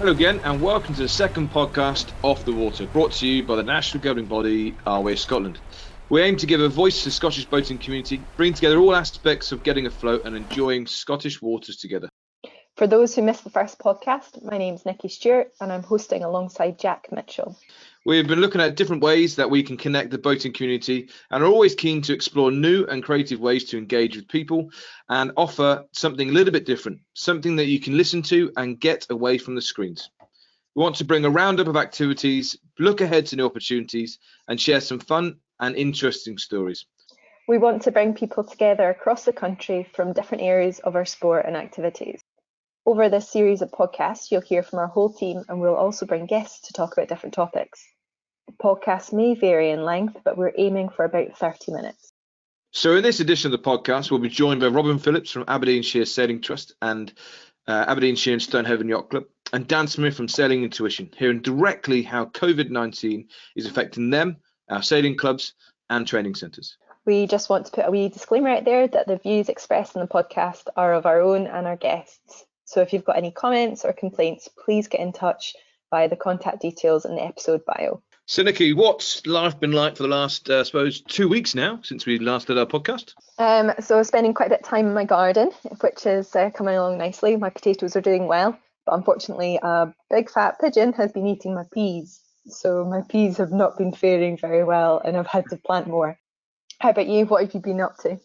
Hello again, and welcome to the second podcast, Off the Water, brought to you by the national governing body, RYA Scotland. We aim to give a voice to the Scottish boating community, bring together all aspects of getting afloat and enjoying Scottish waters together. For those who missed the first podcast, my name's Nikki Stewart and I'm hosting alongside Jack Mitchell. We've been looking at different ways that we can connect the boating community and are always keen to explore new and creative ways to engage with people and offer something a little bit different, something that you can listen to and get away from the screens. We want to bring a roundup of activities, look ahead to new opportunities, and share some fun and interesting stories. We want to bring people together across the country from different areas of our sport and activities. Over this series of podcasts, you'll hear from our whole team and we'll also bring guests to talk about different topics. The podcast may vary in length, but we're aiming for about 30 minutes. So, in this edition of the podcast, we'll be joined by Robin Phillips from Aberdeenshire Sailing Trust and uh, Aberdeenshire and Stonehaven Yacht Club, and Dan Smith from Sailing Intuition, hearing directly how COVID 19 is affecting them, our sailing clubs, and training centres. We just want to put a wee disclaimer out there that the views expressed in the podcast are of our own and our guests. So if you've got any comments or complaints, please get in touch via the contact details in the episode bio. So, Nikki, what's life been like for the last, uh, I suppose, two weeks now since we last did our podcast? Um, so, spending quite a bit of time in my garden, which is uh, coming along nicely. My potatoes are doing well, but unfortunately, a big fat pigeon has been eating my peas. So, my peas have not been faring very well, and I've had to plant more. How about you? What have you been up to?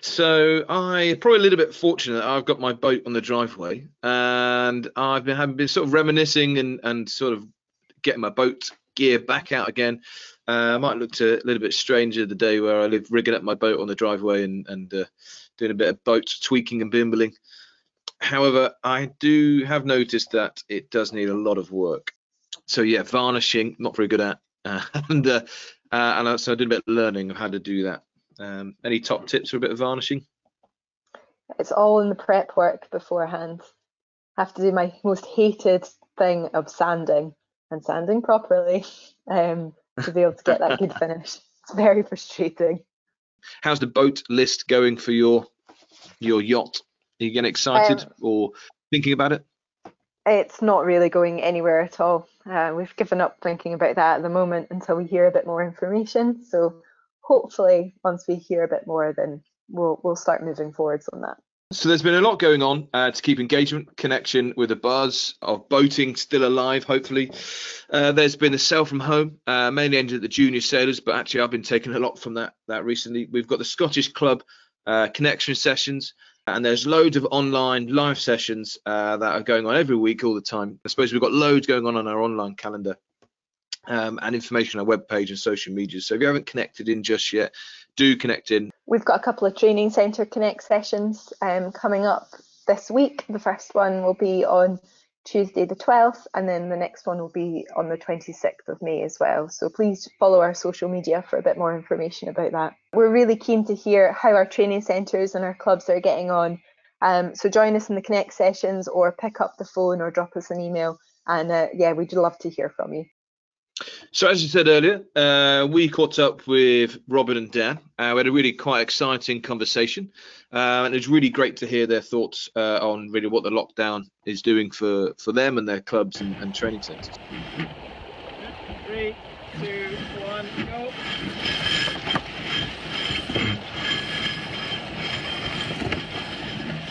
So I probably a little bit fortunate. I've got my boat on the driveway, and I've been having been sort of reminiscing and and sort of getting my boat gear back out again. Uh, I might look to a little bit stranger the day where I live rigging up my boat on the driveway and and uh, doing a bit of boat tweaking and bimbling. However, I do have noticed that it does need a lot of work. So yeah, varnishing not very good at, uh, and uh, uh, and so I did a bit of learning of how to do that. Um, any top tips for a bit of varnishing? It's all in the prep work beforehand. I have to do my most hated thing of sanding and sanding properly um, to be able to get that good finish. It's very frustrating. How's the boat list going for your your yacht? Are you getting excited um, or thinking about it? It's not really going anywhere at all. Uh, we've given up thinking about that at the moment until we hear a bit more information. So hopefully once we hear a bit more, then we'll we'll start moving forwards on that. So there's been a lot going on uh, to keep engagement, connection with the buzz of boating still alive. Hopefully, uh, there's been a sell from home, uh, mainly aimed at the junior sailors, but actually I've been taking a lot from that that recently. We've got the Scottish Club uh, connection sessions, and there's loads of online live sessions uh, that are going on every week, all the time. I suppose we've got loads going on on our online calendar um, and information on our webpage and social media. So if you haven't connected in just yet, do connect in. We've got a couple of training centre connect sessions um, coming up this week. The first one will be on Tuesday the 12th, and then the next one will be on the 26th of May as well. So please follow our social media for a bit more information about that. We're really keen to hear how our training centres and our clubs are getting on. Um, so join us in the connect sessions or pick up the phone or drop us an email. And uh, yeah, we'd love to hear from you. So, as you said earlier, uh, we caught up with Robin and Dan. Uh, we had a really quite exciting conversation, uh, and was really great to hear their thoughts uh, on really what the lockdown is doing for, for them and their clubs and, and training centres. Three, two, one, go.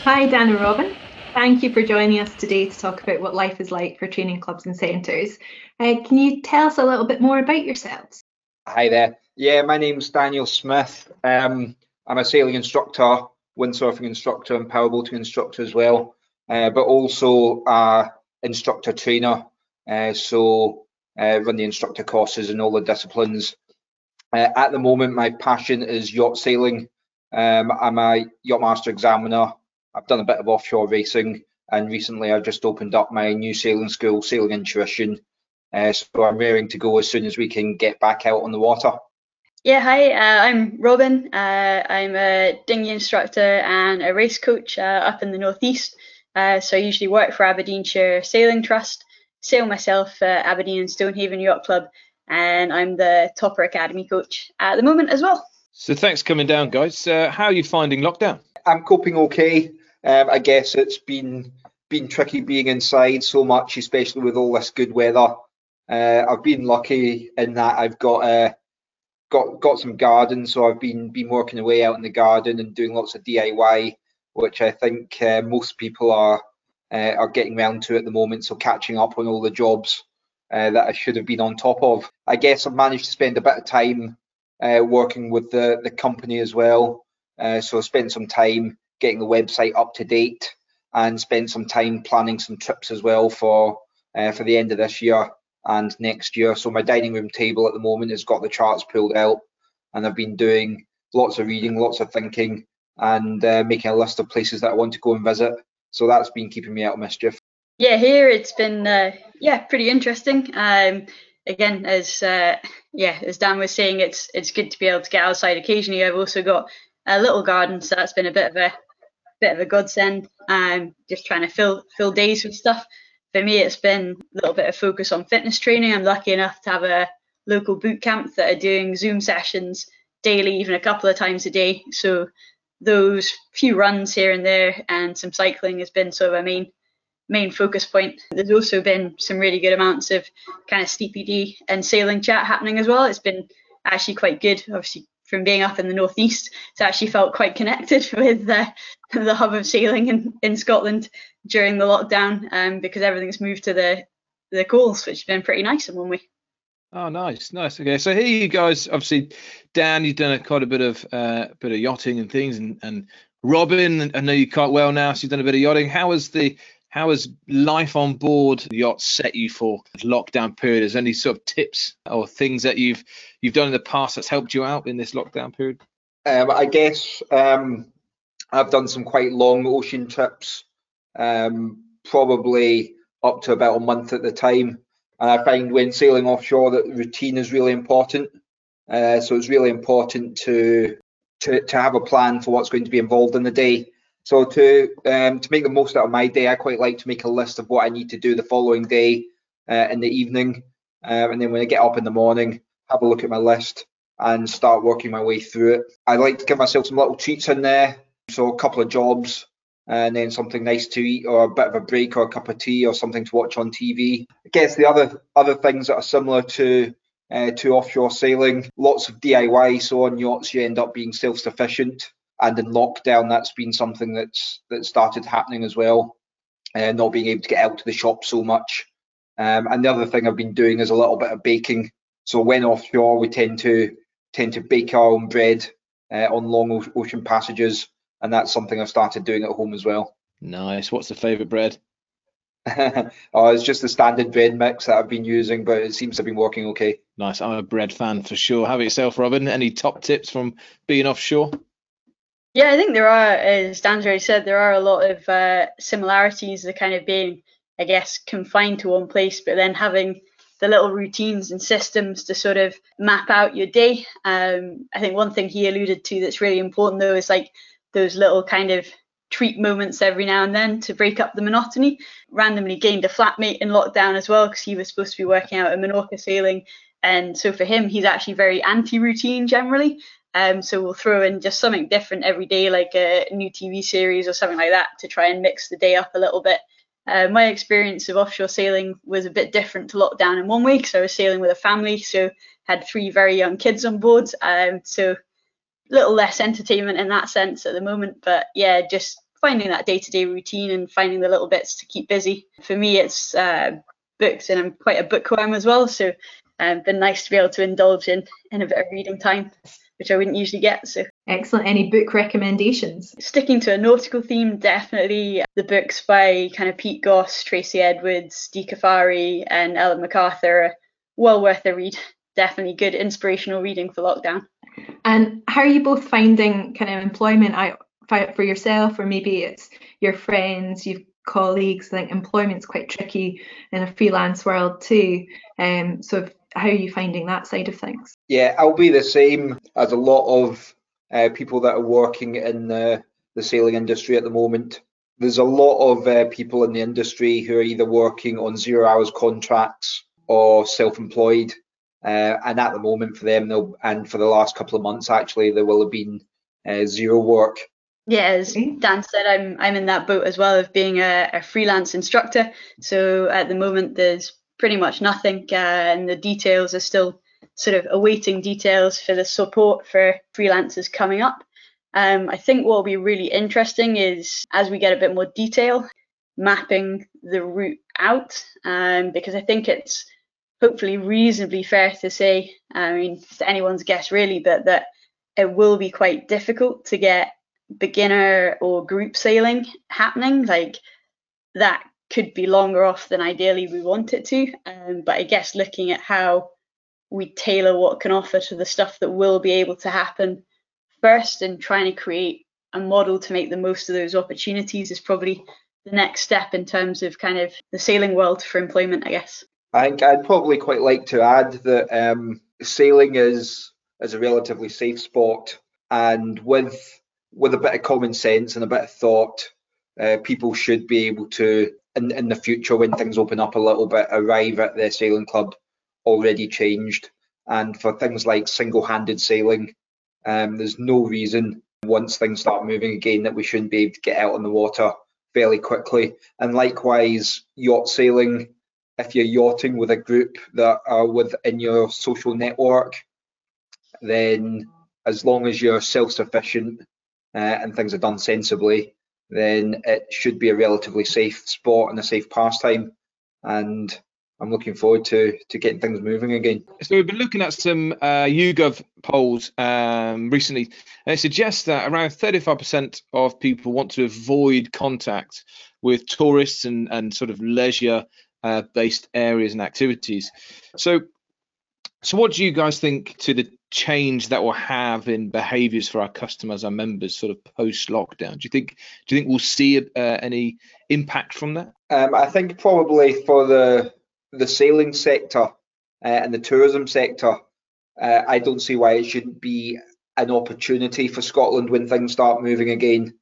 Hi, Dan and Robin. Thank you for joining us today to talk about what life is like for training clubs and centres. Uh, can you tell us a little bit more about yourselves? Hi there. Yeah, my name's Daniel Smith. Um, I'm a sailing instructor, windsurfing instructor, and powerboating instructor as well, uh, but also instructor trainer. Uh, so uh, run the instructor courses in all the disciplines. Uh, at the moment, my passion is yacht sailing. Um, I'm a yacht master examiner I've done a bit of offshore racing, and recently I've just opened up my new sailing school, Sailing Intuition. Uh, so I'm raring to go as soon as we can get back out on the water. Yeah, hi, uh, I'm Robin. Uh, I'm a dinghy instructor and a race coach uh, up in the northeast. Uh, so I usually work for Aberdeenshire Sailing Trust, sail myself at Aberdeen and Stonehaven Yacht Club, and I'm the Topper Academy coach at the moment as well. So thanks coming down, guys. Uh, how are you finding lockdown? I'm coping okay. Um, I guess it's been been tricky being inside so much, especially with all this good weather. Uh, I've been lucky in that I've got uh, got got some garden, so I've been been working away out in the garden and doing lots of DIY, which I think uh, most people are uh, are getting around to at the moment. So catching up on all the jobs uh, that I should have been on top of. I guess I've managed to spend a bit of time uh, working with the the company as well. so I spent some time getting the website up to date and spent some time planning some trips as well for for the end of this year and next year. So my dining room table at the moment has got the charts pulled out, and I've been doing lots of reading, lots of thinking, and uh, making a list of places that I want to go and visit. So that's been keeping me out of mischief. Yeah, here it's been uh, yeah pretty interesting. Um, again, as uh, yeah as Dan was saying, it's it's good to be able to get outside occasionally. I've also got a little garden, so that's been a bit of a bit of a godsend. I'm just trying to fill fill days with stuff for me, it's been a little bit of focus on fitness training. I'm lucky enough to have a local boot camp that are doing Zoom sessions daily, even a couple of times a day. So those few runs here and there and some cycling has been sort of a main main focus point. There's also been some really good amounts of kind of CPD and sailing chat happening as well. It's been actually quite good. Obviously, from being up in the northeast, it's actually felt quite connected with the, the hub of sailing in, in Scotland during the lockdown um, because everything's moved to the the coals, which has been pretty nice in one way. Oh, nice, nice. Okay, so here you guys, obviously, Dan, you've done a, quite a bit of uh, bit of yachting and things, and, and Robin, I know you quite well now, so you've done a bit of yachting. How has the how has life on board the yacht set you for lockdown period? Is any sort of tips or things that you've you've done in the past that's helped you out in this lockdown period? Um, I guess um, I've done some quite long ocean trips um, probably up to about a month at the time. And I find when sailing offshore that routine is really important. Uh, so it's really important to, to to have a plan for what's going to be involved in the day. So to um, to make the most out of my day, I quite like to make a list of what I need to do the following day uh, in the evening, uh, and then when I get up in the morning, have a look at my list and start working my way through it. I like to give myself some little treats in there, so a couple of jobs, and then something nice to eat or a bit of a break or a cup of tea or something to watch on TV. I guess the other other things that are similar to uh, to offshore sailing, lots of DIY. So on yachts you end up being self-sufficient, and in lockdown that's been something that's that started happening as well, uh, not being able to get out to the shop so much. Um, and the other thing I've been doing is a little bit of baking. So when offshore we tend to tend to bake our own bread uh, on long ocean passages and that's something I've started doing at home as well. Nice. What's the favourite bread? oh, it's just the standard bread mix that I've been using, but it seems to have been working okay. Nice. I'm a bread fan for sure. Have about yourself, Robin? Any top tips from being offshore? Yeah, I think there are, as Dan's already said, there are a lot of uh, similarities. The kind of being, I guess, confined to one place, but then having the little routines and systems to sort of map out your day. Um, I think one thing he alluded to that's really important though is like those little kind of treat moments every now and then to break up the monotony. Randomly gained a flatmate in lockdown as well because he was supposed to be working out at Menorca sailing. And so for him, he's actually very anti routine generally. Um, so we'll throw in just something different every day, like a new TV series or something like that, to try and mix the day up a little bit. Uh, my experience of offshore sailing was a bit different to lockdown in one week. So I was sailing with a family, so had three very young kids on board. Um, so a little less entertainment in that sense at the moment. But yeah, just finding that day to day routine and finding the little bits to keep busy. For me, it's uh, books, and I'm quite a bookworm as well. So um, been nice to be able to indulge in in a bit of reading time, which I wouldn't usually get. So excellent. Any book recommendations? Sticking to a nautical theme, definitely the books by kind of Pete Goss, Tracy Edwards, Dee Caffari, and Ellen MacArthur are well worth a read. Definitely good inspirational reading for lockdown. And how are you both finding kind of employment out for yourself, or maybe it's your friends, you've colleagues? I think employment's quite tricky in a freelance world too. Um, so how are you finding that side of things? Yeah, I'll be the same as a lot of uh, people that are working in the, the sailing industry at the moment. There's a lot of uh, people in the industry who are either working on zero hours contracts or self-employed uh, and at the moment for them, and for the last couple of months, actually, there will have been uh, zero work. Yeah, as Dan said, I'm I'm in that boat as well of being a, a freelance instructor. So at the moment, there's pretty much nothing, uh, and the details are still sort of awaiting details for the support for freelancers coming up. Um, I think what will be really interesting is as we get a bit more detail, mapping the route out, um, because I think it's hopefully reasonably fair to say, I mean, it's anyone's guess really, but that it will be quite difficult to get beginner or group sailing happening. Like that could be longer off than ideally we want it to. Um, but I guess looking at how we tailor what can offer to the stuff that will be able to happen first and trying to create a model to make the most of those opportunities is probably the next step in terms of kind of the sailing world for employment, I guess. I think I'd probably quite like to add that um, sailing is is a relatively safe sport, and with with a bit of common sense and a bit of thought, uh, people should be able to, in, in the future when things open up a little bit, arrive at the sailing club already changed. And for things like single-handed sailing, um, there's no reason once things start moving again that we shouldn't be able to get out on the water fairly quickly. And likewise, yacht sailing, if you're yachting with a group that are within your social network, then as long as you're self-sufficient uh, and things are done sensibly, then it should be a relatively safe sport and a safe pastime. And I'm looking forward to to getting things moving again. So we've been looking at some uh, YouGov polls um, recently, and it suggests that around 35% of people want to avoid contact with tourists and and sort of leisure uh, based areas and activities. So, so what do you guys think to the change that will have in behaviours for our customers, our members, sort of post lockdown? Do you think do you think we'll see uh, any impact from that? Um, I think probably for the the sailing sector uh, and the tourism sector, uh, I don't see why it shouldn't be an opportunity for Scotland when things start moving again.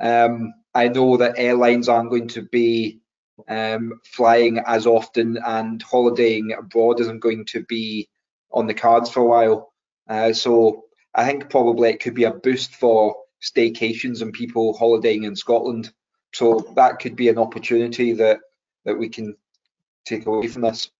Um, I know that airlines aren't going to be um, flying as often, and holidaying abroad isn't going to be on the cards for a while. Uh, so I think probably it could be a boost for staycations and people holidaying in Scotland. So that could be an opportunity that that we can take away from this.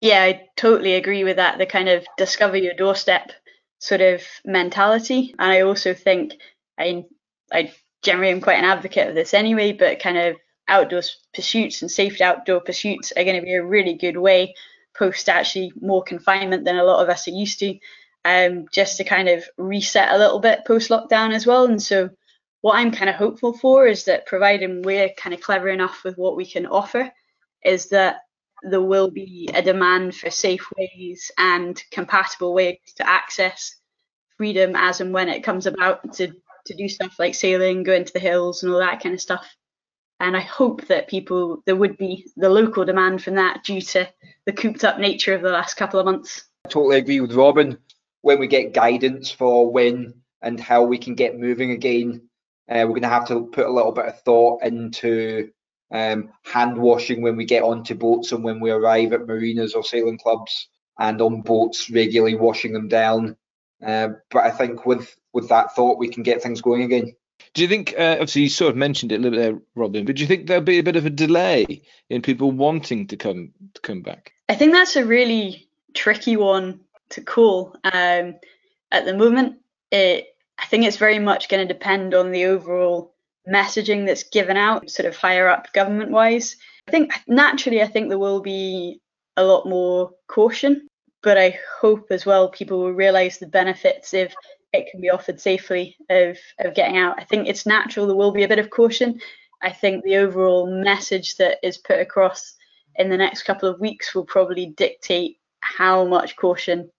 Yeah, I totally agree with that. The kind of discover your doorstep sort of mentality, and I also think I I generally am quite an advocate of this anyway, but kind of outdoor pursuits and safe outdoor pursuits are going to be a really good way post actually more confinement than a lot of us are used to, um, just to kind of reset a little bit post lockdown as well. And so, what I'm kind of hopeful for is that providing we're kind of clever enough with what we can offer, is that there will be a demand for safe ways and compatible ways to access freedom as and when it comes about to to do stuff like sailing, go into the hills and all that kind of stuff and I hope that people there would be the local demand from that due to the cooped up nature of the last couple of months. I totally agree with Robin. When we get guidance for when and how we can get moving again, uh, we're going to have to put a little bit of thought into um, hand washing when we get onto boats and when we arrive at marinas or sailing clubs, and on boats regularly washing them down. Uh, but I think with with that thought, we can get things going again. Do you think, uh, obviously, you sort of mentioned it a little bit there, Robin, but do you think there'll be a bit of a delay in people wanting to come to come back? I think that's a really tricky one to call. Um, at the moment, it, I think it's very much going to depend on the overall messaging that's given out, sort of higher up government wise. I think naturally, I think there will be a lot more caution, but I hope as well people will realise the benefits if it can be offered safely of, of getting out. I think it's natural there will be a bit of caution. I think the overall message that is put across in the next couple of weeks will probably dictate how much caution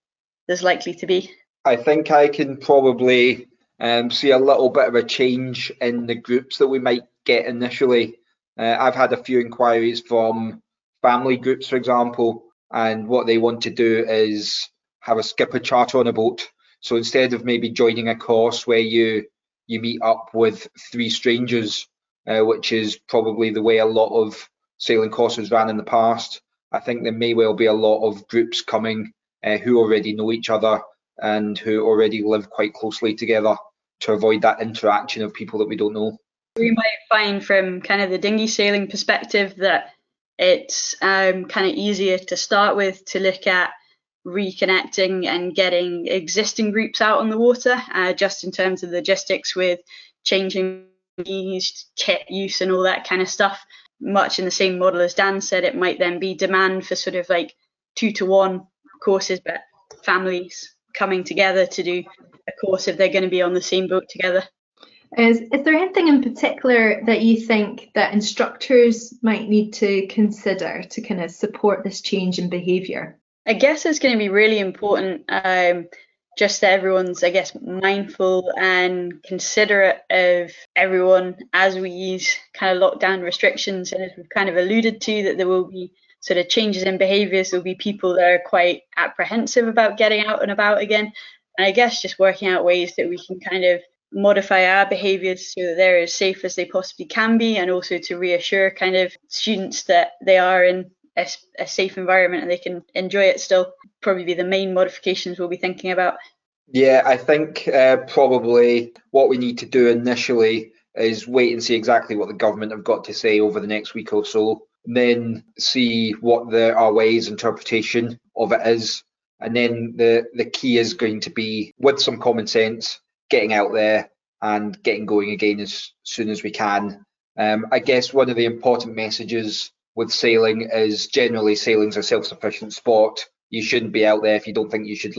there's likely to be. I think I can probably um, see a little bit of a change in the groups that we might get initially. Uh, I've had a few inquiries from family groups, for example, and what they want to do is have a skipper charter on a boat so instead of maybe joining a course where you you meet up with three strangers, uh, which is probably the way a lot of sailing courses ran in the past, I think there may well be a lot of groups coming uh, who already know each other and who already live quite closely together. to avoid that interaction of people that we don't know. We might find from kind of the dinghy sailing perspective that it's um, kind of easier to start with to look at reconnecting and getting existing groups out on the water, uh, just in terms of logistics with changing kit use and all that kind of stuff. Much in the same model as Dan said, it might then be demand for sort of like two to one courses, but families coming together to do a course if they're going to be on the same boat together. Is, is there anything in particular that you think that instructors might need to consider to kind of support this change in behaviour? I guess it's going to be really important um, just that everyone's, I guess, mindful and considerate of everyone as we ease kind of lockdown restrictions. And as we've kind of alluded to, that there will be sort of changes in behaviours, there'll be people that are quite apprehensive about getting out and about again. And I guess just working out ways that we can kind of modify our behaviours so that they're as safe as they possibly can be, and also to reassure kind of students that they are in a, a safe environment and they can enjoy it still. Probably be the main modifications we'll be thinking about. Yeah, I think uh, probably what we need to do initially is wait and see exactly what the government have got to say over the next week or so, then see what the ways interpretation of it is. And then the the key is going to be with some common sense, getting out there and getting going again as soon as we can. Um, I guess one of the important messages with sailing is generally sailing's a self-sufficient sport. You shouldn't be out there if you don't think you should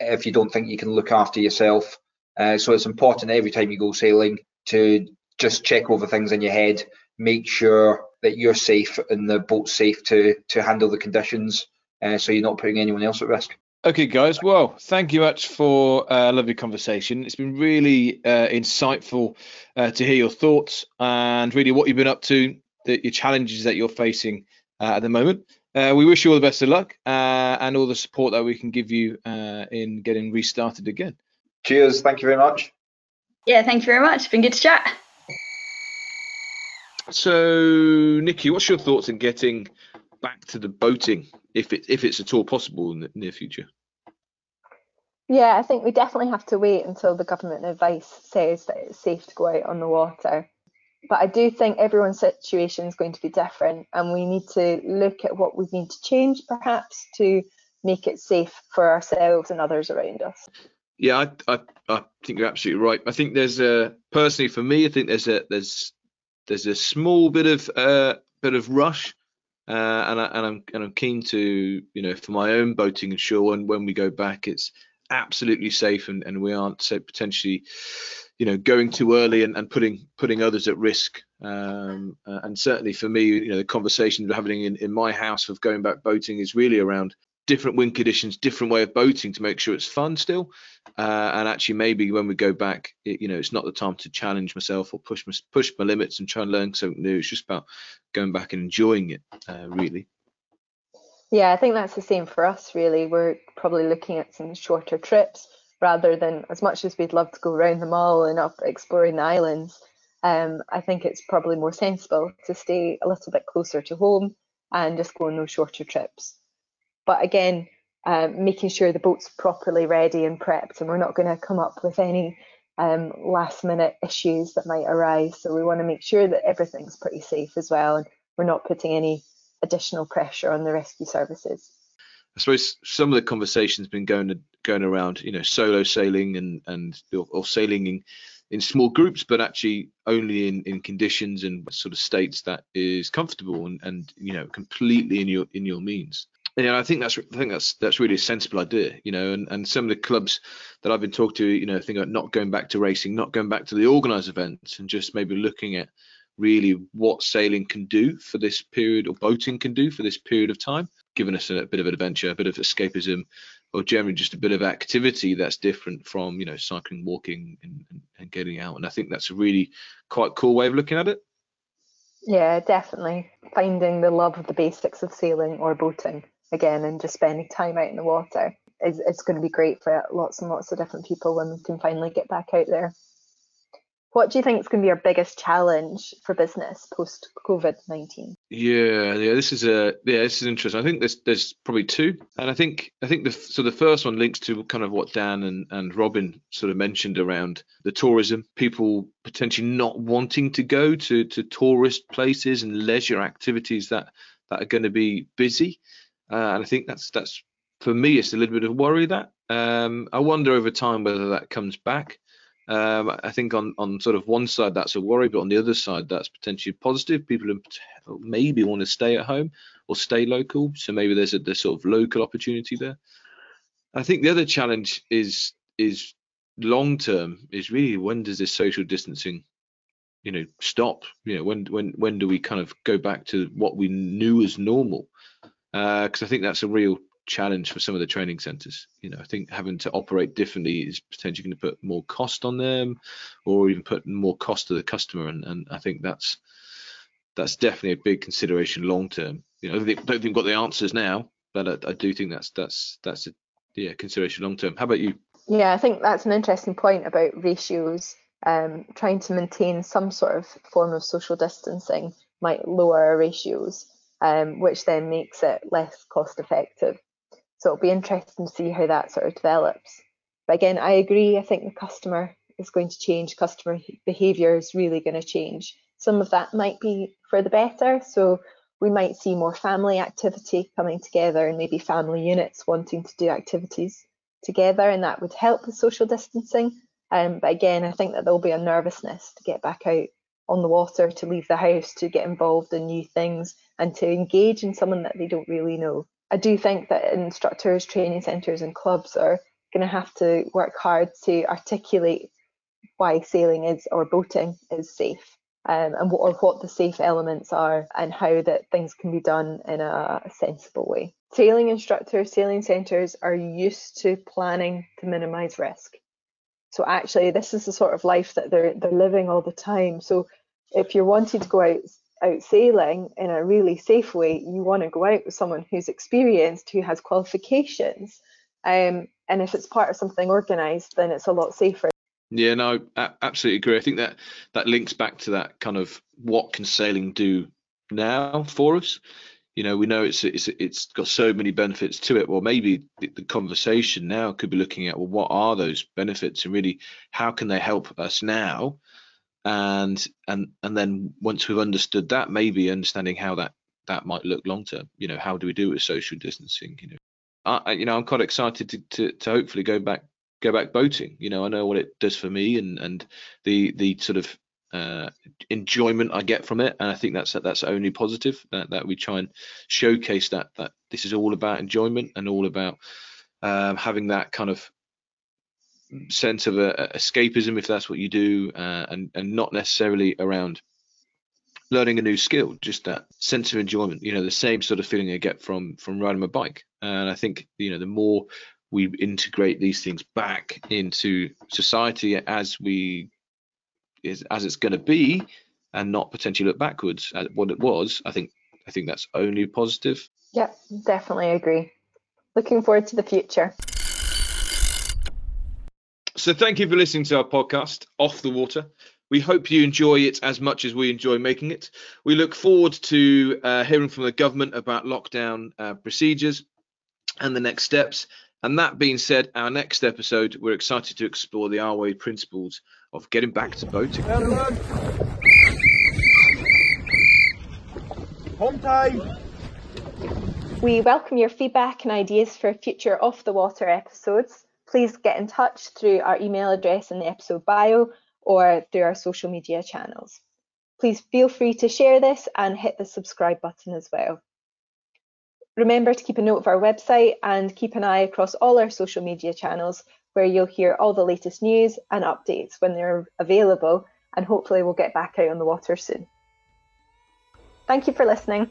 if you don't think you can look after yourself. Uh, so it's important every time you go sailing to just check over things in your head, make sure that you're safe and the boat's safe to to handle the conditions, uh, so you're not putting anyone else at risk. Okay, guys. Well, thank you much for a lovely conversation. It's been really uh, insightful uh, to hear your thoughts and really what you've been up to, the, your challenges that you're facing uh, at the moment. Uh, we wish you all the best of luck uh, and all the support that we can give you uh, in getting restarted again. Cheers. Thank you very much. Yeah, thank you very much. It's been good to chat. So, Nikki, what's your thoughts on getting back to the boating, if it if it's at all possible in the near future? Yeah, I think we definitely have to wait until the government advice says that it's safe to go out on the water. But I do think everyone's situation is going to be different, and we need to look at what we need to change perhaps to make it safe for ourselves and others around us. Yeah, I, I, I think you're absolutely right. I think there's a personally for me, I think there's a there's there's a small bit of uh, bit of rush, uh, and I, and I'm and I'm keen to you know for my own boating and sure when when we go back, it's absolutely safe and, and we aren't potentially you know going too early and, and putting putting others at risk. Um, uh, and certainly for me you know the conversations we're having in, in my house of going back boating is really around different wind conditions different way of boating to make sure it's fun still uh, and actually maybe when we go back it, you know it's not the time to challenge myself or push my, push my limits and try and learn something new it's just about going back and enjoying it uh, really yeah, I think that's the same for us, really. We're probably looking at some shorter trips rather than as much as we'd love to go around the Mull and up exploring the islands. Um, I think it's probably more sensible to stay a little bit closer to home and just go on those shorter trips. But again, um, making sure the boat's properly ready and prepped, and we're not going to come up with any um, last minute issues that might arise. So we want to make sure that everything's pretty safe as well, and we're not putting any additional pressure on the rescue services. I suppose some of the conversations been going going around, you know, solo sailing and and or, sailing in, in small groups, but actually only in, in conditions and sort of states that is comfortable and, and you know completely in your in your means. And, I think that's I think that's that's really a sensible idea, you know, and, and some of the clubs that I've been talking to, you know, think about not going back to racing, not going back to the organised events, and just maybe looking at really what sailing can do for this period or boating can do for this period of time, giving us a, bit of adventure, a bit of escapism, or generally just a bit of activity that's different from you know cycling, walking, and, and getting out. And I think that's a really quite cool way of looking at it. Yeah, definitely finding the love of the basics of sailing or boating again, and just spending time out in the water is it's going to be great for lots and lots of different people when we can finally get back out there. What do you think is going to be our biggest challenge for business post COVID 19? Yeah, yeah, this is a yeah, this is interesting. I think there's there's probably two, and I think I think the so the first one links to kind of what Dan and and Robin sort of mentioned around the tourism, people potentially not wanting to go to to tourist places and leisure activities that that are going to be busy, uh, and I think that's that's for me it's a little bit of worry that um, I wonder over time whether that comes back. Um, I think on on sort of one side that's a worry, but on the other side that's potentially positive. People maybe want to stay at home or stay local, so maybe there's a this sort of local opportunity there. I think the other challenge is is long term is really when does this social distancing, you know, stop? You know, when when when do we kind of go back to what we knew as normal? Because uh, I think that's a real challenge for some of the training centres. You know, I think having to operate differently is potentially going to put more cost on them, or even put more cost to the customer. And, and I think that's that's definitely a big consideration long term. You know, I don't think, we've got the answers now, but I, I do think that's that's that's a yeah consideration long term. How about you? Yeah, I think that's an interesting point about ratios. Um, trying to maintain some sort of form of social distancing might lower our ratios, um, which then makes it less cost effective. So it'll be interesting to see how that sort of develops. But again, I agree. I think the customer is going to change. Customer behaviour is really going to change. Some of that might be for the better. So we might see more family activity coming together and maybe family units wanting to do activities together, and that would help with social distancing. Um, but again, I think that there'll be a nervousness to get back out on the water, to leave the house, to get involved in new things, and to engage in someone that they don't really know. I do think that instructors, training centres, and clubs are going to have to work hard to articulate why sailing is or boating is safe. Um, and what, or what the safe elements are and how that things can be done in a sensible way. Sailing instructors, sailing centres are used to planning to minimise risk. So actually, this is the sort of life that they're they're living all the time. So if you're wanting to go out out sailing in a really safe way, you want to go out with someone who's experienced, who has qualifications. Um, and if it's part of something organised, then it's a lot safer. Yeah, no, I absolutely agree. I think that that links back to that kind of what can sailing do now for us. You know, we know it's it's it's got so many benefits to it. Well, maybe the, conversation now could be looking at well, what are those benefits, and really how can they help us now? And and and then once we've understood that maybe understanding how that that might look long term you know how do we do it with social distancing you know? I, you know i'm quite excited to, to to hopefully go back go back boating. You know i know what it does for me and and the the sort of uh, enjoyment I get from it, and I think that's that's only positive that, that we try and showcase that that this is all about enjoyment and all about um, having that kind of sense of a, a escapism if that's what you do, uh, and and not necessarily around learning a new skill. Just that sense of enjoyment. You know, the same sort of feeling I get from from riding my bike. And I think you know the more we integrate these things back into society as we is as it's going to be and not potentially look backwards at what it was i think i think that's only positive yeah definitely agree looking forward to the future so thank you for listening to our podcast, Off the Water. We hope you enjoy it as much as we enjoy making it. We look forward to uh, hearing from the government about lockdown uh, procedures and the next steps. And that being said, our next episode, we're excited to explore the RYA principles of getting back to boating. Home time. We welcome your feedback and ideas for future off the water episodes please get in touch through our email address in the episode bio or through our social media channels. Please feel free to share this and hit the subscribe button as well. Remember to keep a note of our website and keep an eye across all our social media channels where you'll hear all the latest news and updates when they're available and hopefully we'll get back out on the water soon. Thank you for listening.